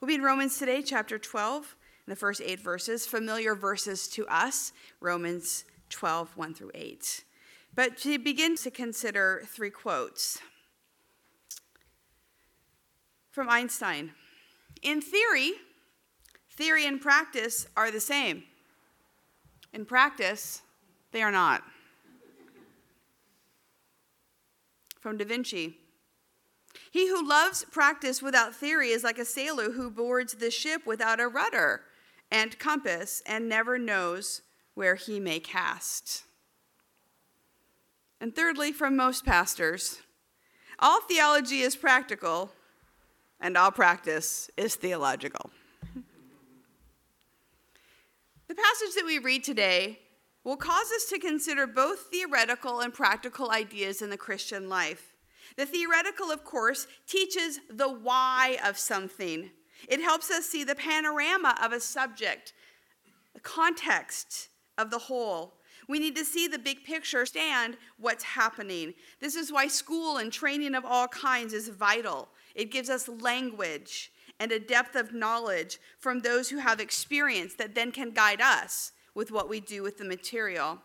We'll be in Romans today, chapter 12, in the first eight verses, familiar verses to us, Romans 12, 1 through 8. But to begin to consider three quotes from Einstein. In theory, theory and practice are the same. In practice, they are not. From Da Vinci. He who loves practice without theory is like a sailor who boards the ship without a rudder and compass and never knows where he may cast. And thirdly, from most pastors, all theology is practical, and all practice is theological. the passage that we read today will cause us to consider both theoretical and practical ideas in the Christian life. The theoretical, of course, teaches the why of something. It helps us see the panorama of a subject, the context of the whole. We need to see the big picture, understand what's happening. This is why school and training of all kinds is vital. It gives us language and a depth of knowledge from those who have experience that then can guide us with what we do with the material.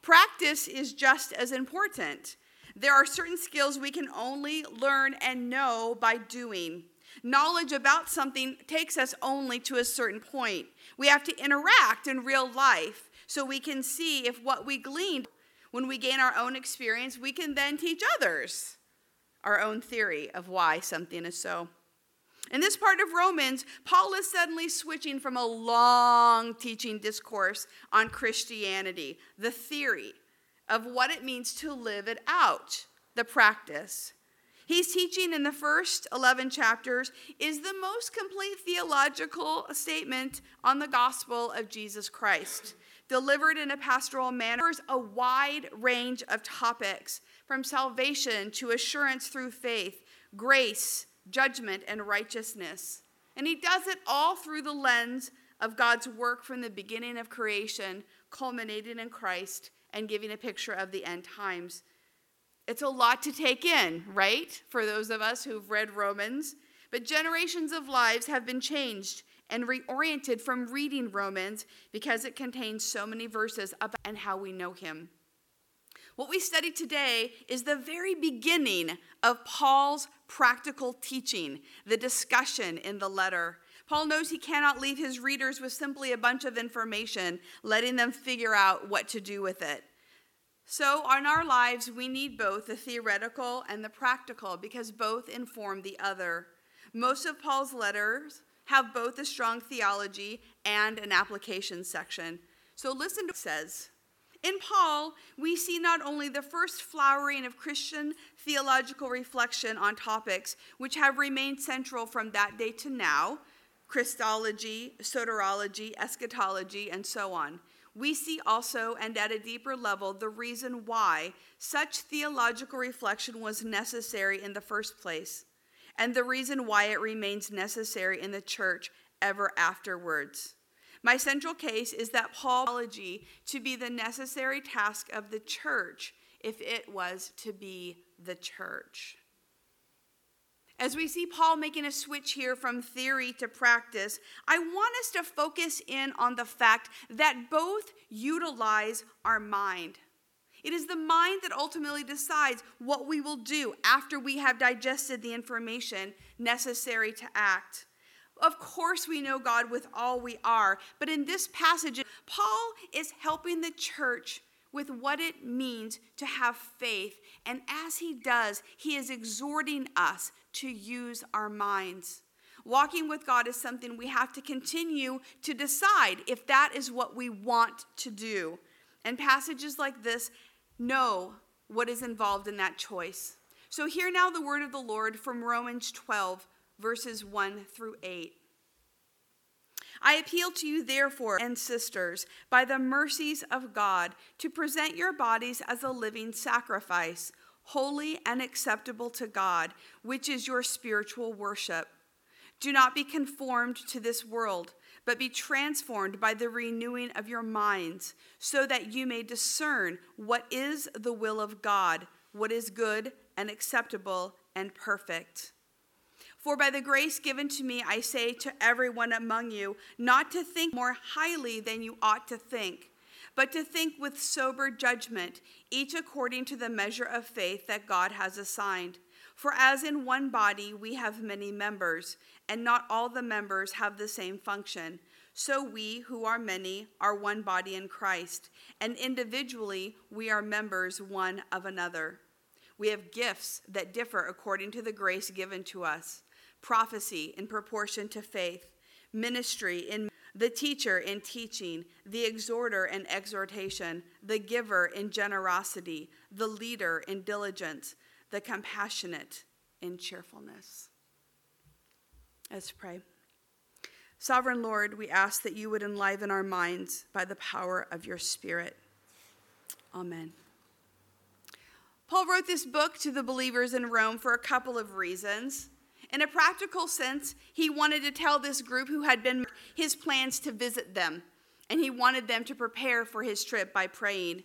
Practice is just as important. There are certain skills we can only learn and know by doing. Knowledge about something takes us only to a certain point. We have to interact in real life so we can see if what we gleaned when we gain our own experience, we can then teach others our own theory of why something is so. In this part of Romans, Paul is suddenly switching from a long teaching discourse on Christianity, the theory of what it means to live it out, the practice. He's teaching in the first 11 chapters is the most complete theological statement on the gospel of Jesus Christ delivered in a pastoral manner, covers a wide range of topics from salvation to assurance through faith, grace, judgment, and righteousness. And he does it all through the lens of God's work from the beginning of creation, culminating in Christ and giving a picture of the end times. It's a lot to take in, right? For those of us who've read Romans. But generations of lives have been changed and reoriented from reading Romans because it contains so many verses about and how we know him. What we study today is the very beginning of Paul's practical teaching, the discussion in the letter. Paul knows he cannot leave his readers with simply a bunch of information, letting them figure out what to do with it. So, in our lives, we need both the theoretical and the practical because both inform the other. Most of Paul's letters have both a strong theology and an application section. So listen to what says. In Paul, we see not only the first flowering of Christian theological reflection on topics which have remained central from that day to now Christology, soteriology, eschatology, and so on. We see also, and at a deeper level, the reason why such theological reflection was necessary in the first place and the reason why it remains necessary in the church ever afterwards. My central case is that Paul to be the necessary task of the church if it was to be the church. As we see Paul making a switch here from theory to practice, I want us to focus in on the fact that both utilize our mind. It is the mind that ultimately decides what we will do after we have digested the information necessary to act. Of course, we know God with all we are, but in this passage, Paul is helping the church with what it means to have faith. And as he does, he is exhorting us to use our minds. Walking with God is something we have to continue to decide if that is what we want to do. And passages like this know what is involved in that choice. So, hear now the word of the Lord from Romans 12, verses 1 through 8. I appeal to you, therefore, and sisters, by the mercies of God, to present your bodies as a living sacrifice, holy and acceptable to God, which is your spiritual worship. Do not be conformed to this world but be transformed by the renewing of your minds, so that you may discern what is the will of God, what is good and acceptable and perfect. For by the grace given to me, I say to everyone among you, not to think more highly than you ought to think, but to think with sober judgment, each according to the measure of faith that God has assigned. For as in one body we have many members, and not all the members have the same function, so we who are many are one body in Christ, and individually we are members one of another. We have gifts that differ according to the grace given to us prophecy in proportion to faith, ministry in the teacher in teaching, the exhorter in exhortation, the giver in generosity, the leader in diligence, the compassionate in cheerfulness. Let's pray. Sovereign Lord, we ask that you would enliven our minds by the power of your Spirit. Amen. Paul wrote this book to the believers in Rome for a couple of reasons. In a practical sense, he wanted to tell this group who had been his plans to visit them, and he wanted them to prepare for his trip by praying.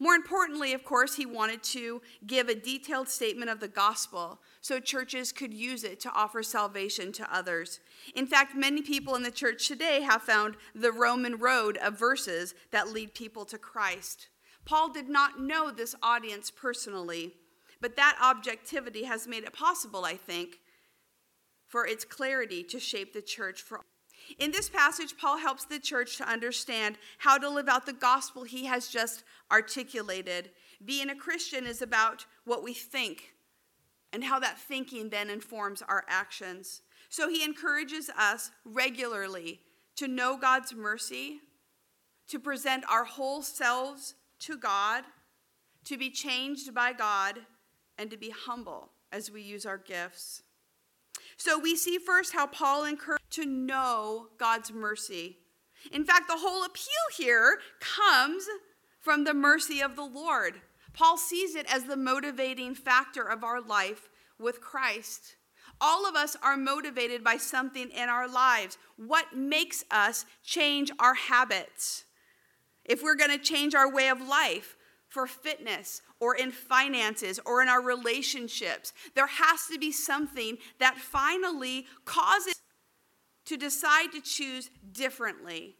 More importantly, of course, he wanted to give a detailed statement of the gospel so churches could use it to offer salvation to others. In fact, many people in the church today have found the Roman road of verses that lead people to Christ. Paul did not know this audience personally, but that objectivity has made it possible, I think, for its clarity to shape the church for in this passage, Paul helps the church to understand how to live out the gospel he has just articulated. Being a Christian is about what we think and how that thinking then informs our actions. So he encourages us regularly to know God's mercy, to present our whole selves to God, to be changed by God, and to be humble as we use our gifts. So we see first how Paul encouraged to know God's mercy. In fact, the whole appeal here comes from the mercy of the Lord. Paul sees it as the motivating factor of our life with Christ. All of us are motivated by something in our lives. What makes us change our habits? If we're going to change our way of life for fitness or in finances or in our relationships. There has to be something that finally causes to decide to choose differently.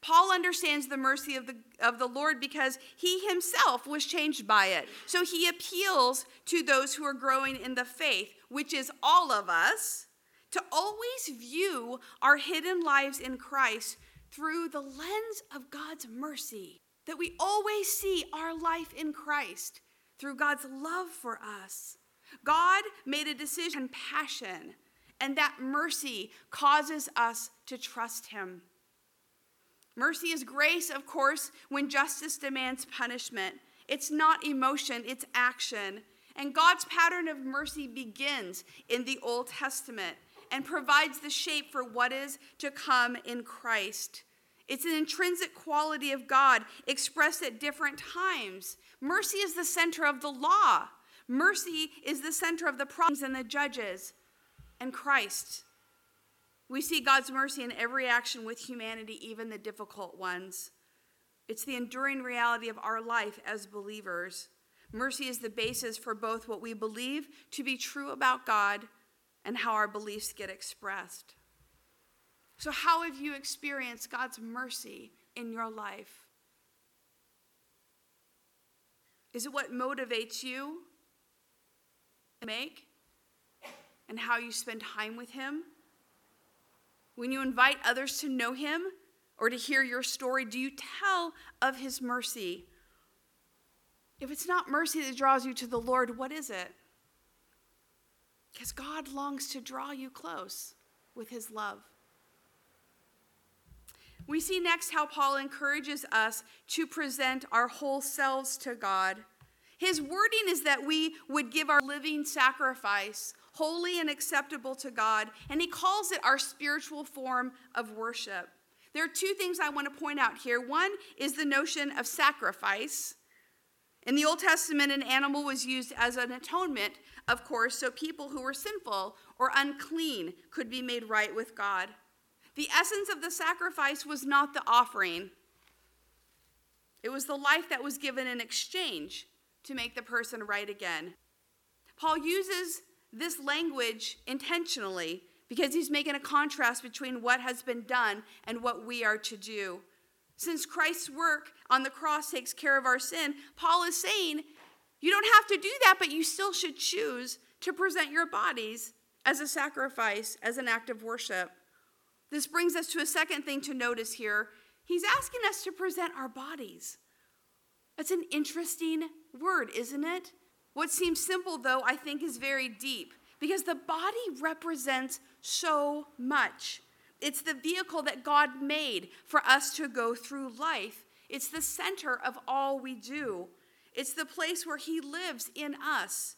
Paul understands the mercy of the, of the Lord because he himself was changed by it. So he appeals to those who are growing in the faith, which is all of us, to always view our hidden lives in Christ through the lens of God's mercy that we always see our life in Christ through God's love for us. God made a decision, passion, and that mercy causes us to trust Him. Mercy is grace, of course, when justice demands punishment. It's not emotion, it's action. And God's pattern of mercy begins in the Old Testament and provides the shape for what is to come in Christ. It's an intrinsic quality of God expressed at different times. Mercy is the center of the law. Mercy is the center of the prophets and the judges and Christ. We see God's mercy in every action with humanity, even the difficult ones. It's the enduring reality of our life as believers. Mercy is the basis for both what we believe to be true about God and how our beliefs get expressed. So, how have you experienced God's mercy in your life? Is it what motivates you to make and how you spend time with Him? When you invite others to know Him or to hear your story, do you tell of His mercy? If it's not mercy that draws you to the Lord, what is it? Because God longs to draw you close with His love. We see next how Paul encourages us to present our whole selves to God. His wording is that we would give our living sacrifice, holy and acceptable to God, and he calls it our spiritual form of worship. There are two things I want to point out here. One is the notion of sacrifice. In the Old Testament, an animal was used as an atonement, of course, so people who were sinful or unclean could be made right with God. The essence of the sacrifice was not the offering, it was the life that was given in exchange to make the person right again. Paul uses this language intentionally because he's making a contrast between what has been done and what we are to do. Since Christ's work on the cross takes care of our sin, Paul is saying you don't have to do that, but you still should choose to present your bodies as a sacrifice, as an act of worship. This brings us to a second thing to notice here. He's asking us to present our bodies. That's an interesting word, isn't it? What seems simple, though, I think is very deep because the body represents so much. It's the vehicle that God made for us to go through life. It's the center of all we do. It's the place where He lives in us.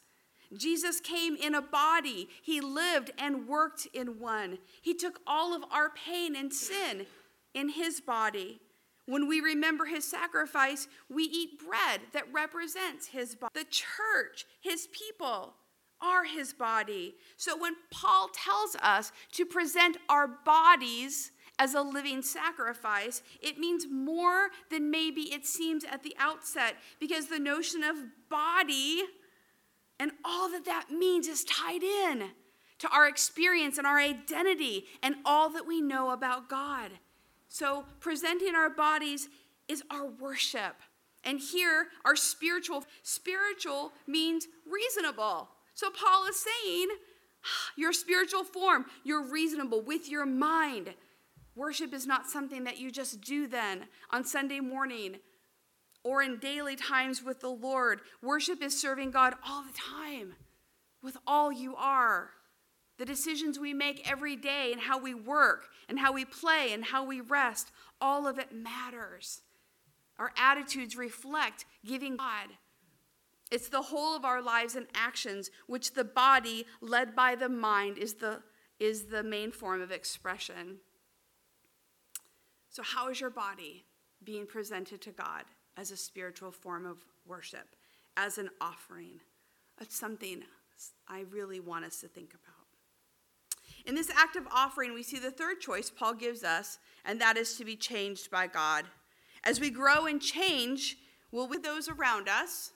Jesus came in a body. He lived and worked in one. He took all of our pain and sin in His body. When we remember his sacrifice, we eat bread that represents his body. The church, his people, are his body. So when Paul tells us to present our bodies as a living sacrifice, it means more than maybe it seems at the outset, because the notion of body and all that that means is tied in to our experience and our identity and all that we know about God. So, presenting our bodies is our worship. And here, our spiritual, spiritual means reasonable. So, Paul is saying, your spiritual form, you're reasonable with your mind. Worship is not something that you just do then on Sunday morning or in daily times with the Lord. Worship is serving God all the time with all you are the decisions we make every day and how we work and how we play and how we rest, all of it matters. Our attitudes reflect giving God. It's the whole of our lives and actions, which the body, led by the mind, is the, is the main form of expression. So, how is your body being presented to God as a spiritual form of worship, as an offering? That's something I really want us to think about. In this act of offering, we see the third choice Paul gives us, and that is to be changed by God. As we grow and change, will we those around us,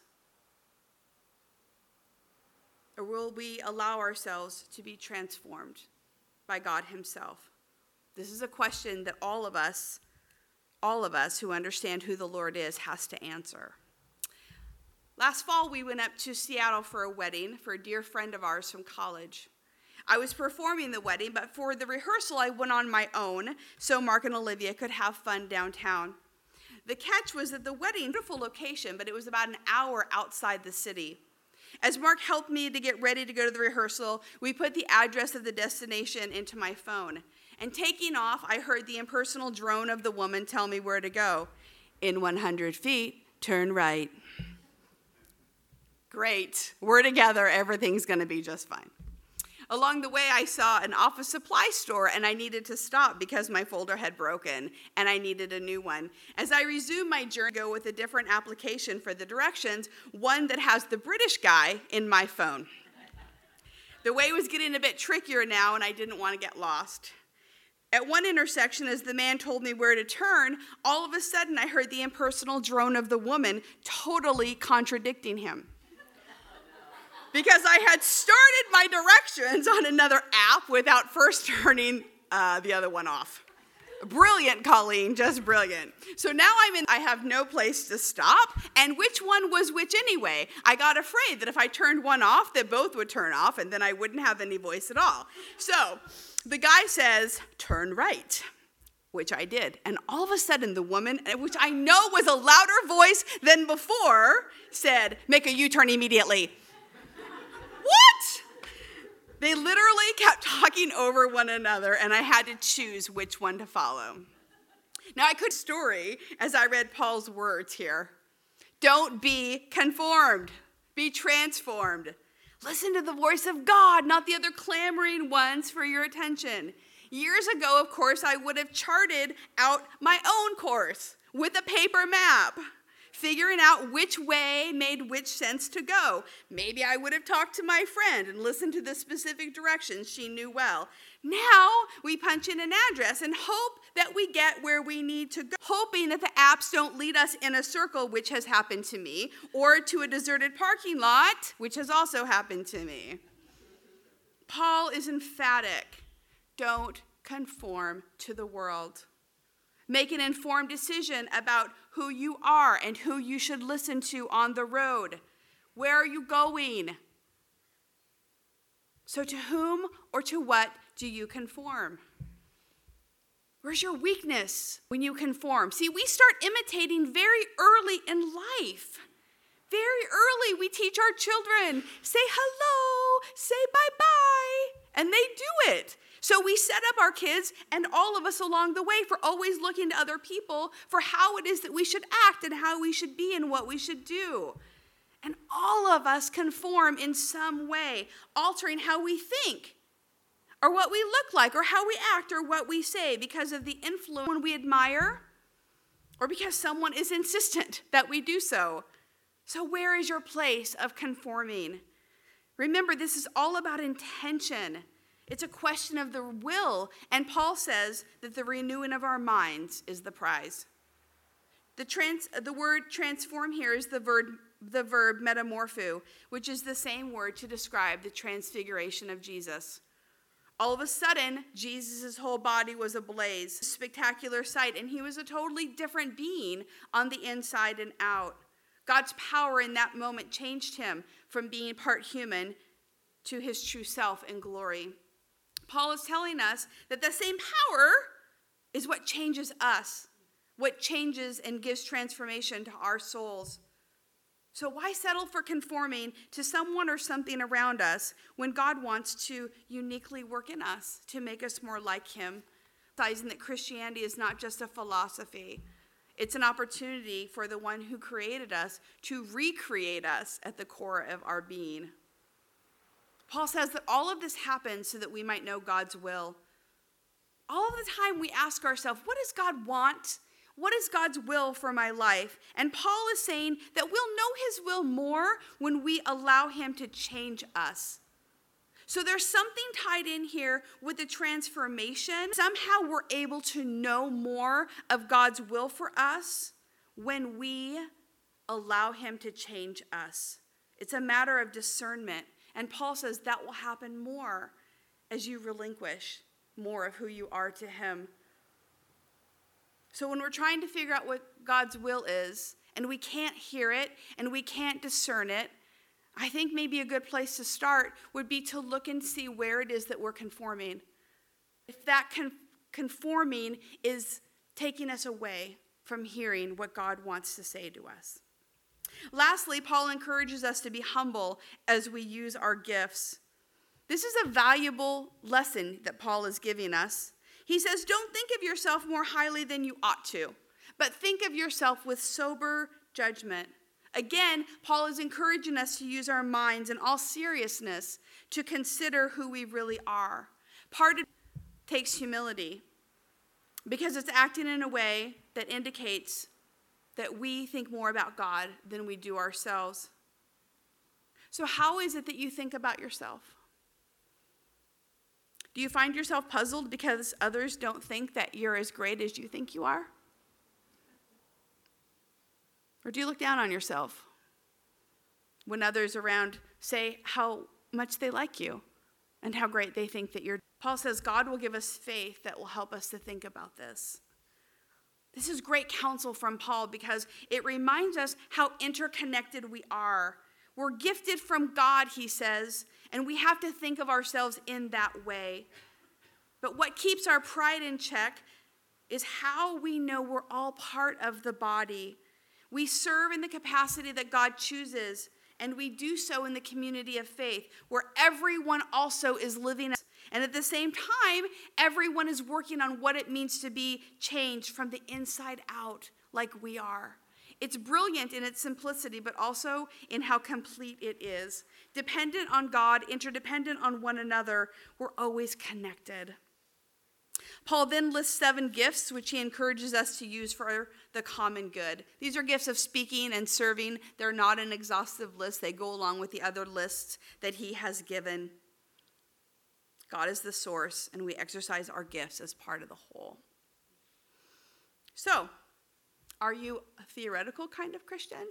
or will we allow ourselves to be transformed by God Himself? This is a question that all of us, all of us who understand who the Lord is, has to answer. Last fall, we went up to Seattle for a wedding for a dear friend of ours from college. I was performing the wedding, but for the rehearsal, I went on my own so Mark and Olivia could have fun downtown. The catch was that the wedding, beautiful location, but it was about an hour outside the city. As Mark helped me to get ready to go to the rehearsal, we put the address of the destination into my phone. And taking off, I heard the impersonal drone of the woman tell me where to go. In 100 feet, turn right. Great. We're together. Everything's going to be just fine. Along the way, I saw an office supply store and I needed to stop because my folder had broken and I needed a new one. As I resumed my journey, go with a different application for the directions, one that has the British guy in my phone. The way was getting a bit trickier now and I didn't want to get lost. At one intersection, as the man told me where to turn, all of a sudden I heard the impersonal drone of the woman totally contradicting him because I had started my directions on another app without first turning uh, the other one off. Brilliant, Colleen, just brilliant. So now I'm in, I have no place to stop. And which one was which anyway? I got afraid that if I turned one off, that both would turn off and then I wouldn't have any voice at all. So the guy says, turn right which I did. And all of a sudden, the woman, uh, which I know was a louder voice than before, said, Make a U turn immediately. What? They literally kept talking over one another, and I had to choose which one to follow. Now, I could story as I read Paul's words here. Don't be conformed, be transformed. Listen to the voice of God, not the other clamoring ones for your attention. Years ago, of course, I would have charted out my own course with a paper map figuring out which way made which sense to go. Maybe I would have talked to my friend and listened to the specific directions she knew well. Now we punch in an address and hope that we get where we need to go, hoping that the apps don't lead us in a circle, which has happened to me, or to a deserted parking lot, which has also happened to me. Paul is emphatic don't conform to the world. Make an informed decision about who you are and who you should listen to on the road. Where are you going? So, to whom or to what do you conform? Where's your weakness when you conform? See, we start imitating very early in life. Very early, we teach our children say hello, say bye bye, and they do it. So we set up our kids and all of us along the way for always looking to other people for how it is that we should act and how we should be and what we should do. And all of us conform in some way, altering how we think or what we look like or how we act or what we say because of the influence we admire or because someone is insistent that we do so. So, where is your place of conforming? Remember, this is all about intention. It's a question of the will. And Paul says that the renewing of our minds is the prize. The, trans, the word transform here is the verb, the verb metamorpho, which is the same word to describe the transfiguration of Jesus. All of a sudden, Jesus' whole body was ablaze, spectacular sight, and he was a totally different being on the inside and out. God's power in that moment changed him from being part human to his true self in glory. Paul is telling us that the same power is what changes us, what changes and gives transformation to our souls. So, why settle for conforming to someone or something around us when God wants to uniquely work in us to make us more like Him? Realizing that Christianity is not just a philosophy, it's an opportunity for the one who created us to recreate us at the core of our being. Paul says that all of this happens so that we might know God's will. All of the time we ask ourselves, what does God want? What is God's will for my life? And Paul is saying that we'll know his will more when we allow him to change us. So there's something tied in here with the transformation. Somehow we're able to know more of God's will for us when we allow him to change us. It's a matter of discernment. And Paul says that will happen more as you relinquish more of who you are to Him. So when we're trying to figure out what God's will is, and we can't hear it and we can't discern it, I think maybe a good place to start would be to look and see where it is that we're conforming. If that con- conforming is taking us away from hearing what God wants to say to us. Lastly, Paul encourages us to be humble as we use our gifts. This is a valuable lesson that Paul is giving us. He says, Don't think of yourself more highly than you ought to, but think of yourself with sober judgment. Again, Paul is encouraging us to use our minds in all seriousness to consider who we really are. Part of it takes humility because it's acting in a way that indicates that we think more about God than we do ourselves. So, how is it that you think about yourself? Do you find yourself puzzled because others don't think that you're as great as you think you are? Or do you look down on yourself when others around say how much they like you and how great they think that you're? Paul says God will give us faith that will help us to think about this. This is great counsel from Paul because it reminds us how interconnected we are. We're gifted from God, he says, and we have to think of ourselves in that way. But what keeps our pride in check is how we know we're all part of the body. We serve in the capacity that God chooses, and we do so in the community of faith, where everyone also is living and at the same time, everyone is working on what it means to be changed from the inside out, like we are. It's brilliant in its simplicity, but also in how complete it is. Dependent on God, interdependent on one another, we're always connected. Paul then lists seven gifts which he encourages us to use for the common good. These are gifts of speaking and serving. They're not an exhaustive list, they go along with the other lists that he has given. God is the source, and we exercise our gifts as part of the whole. So, are you a theoretical kind of Christian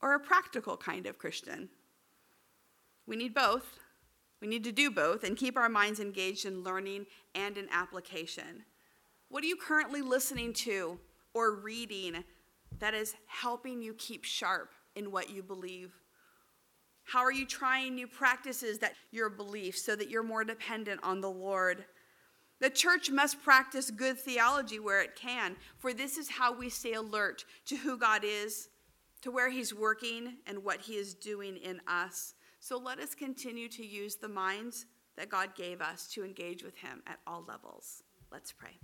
or a practical kind of Christian? We need both. We need to do both and keep our minds engaged in learning and in application. What are you currently listening to or reading that is helping you keep sharp in what you believe? How are you trying new practices that your beliefs so that you're more dependent on the Lord? The church must practice good theology where it can, for this is how we stay alert to who God is, to where He's working, and what He is doing in us. So let us continue to use the minds that God gave us to engage with Him at all levels. Let's pray.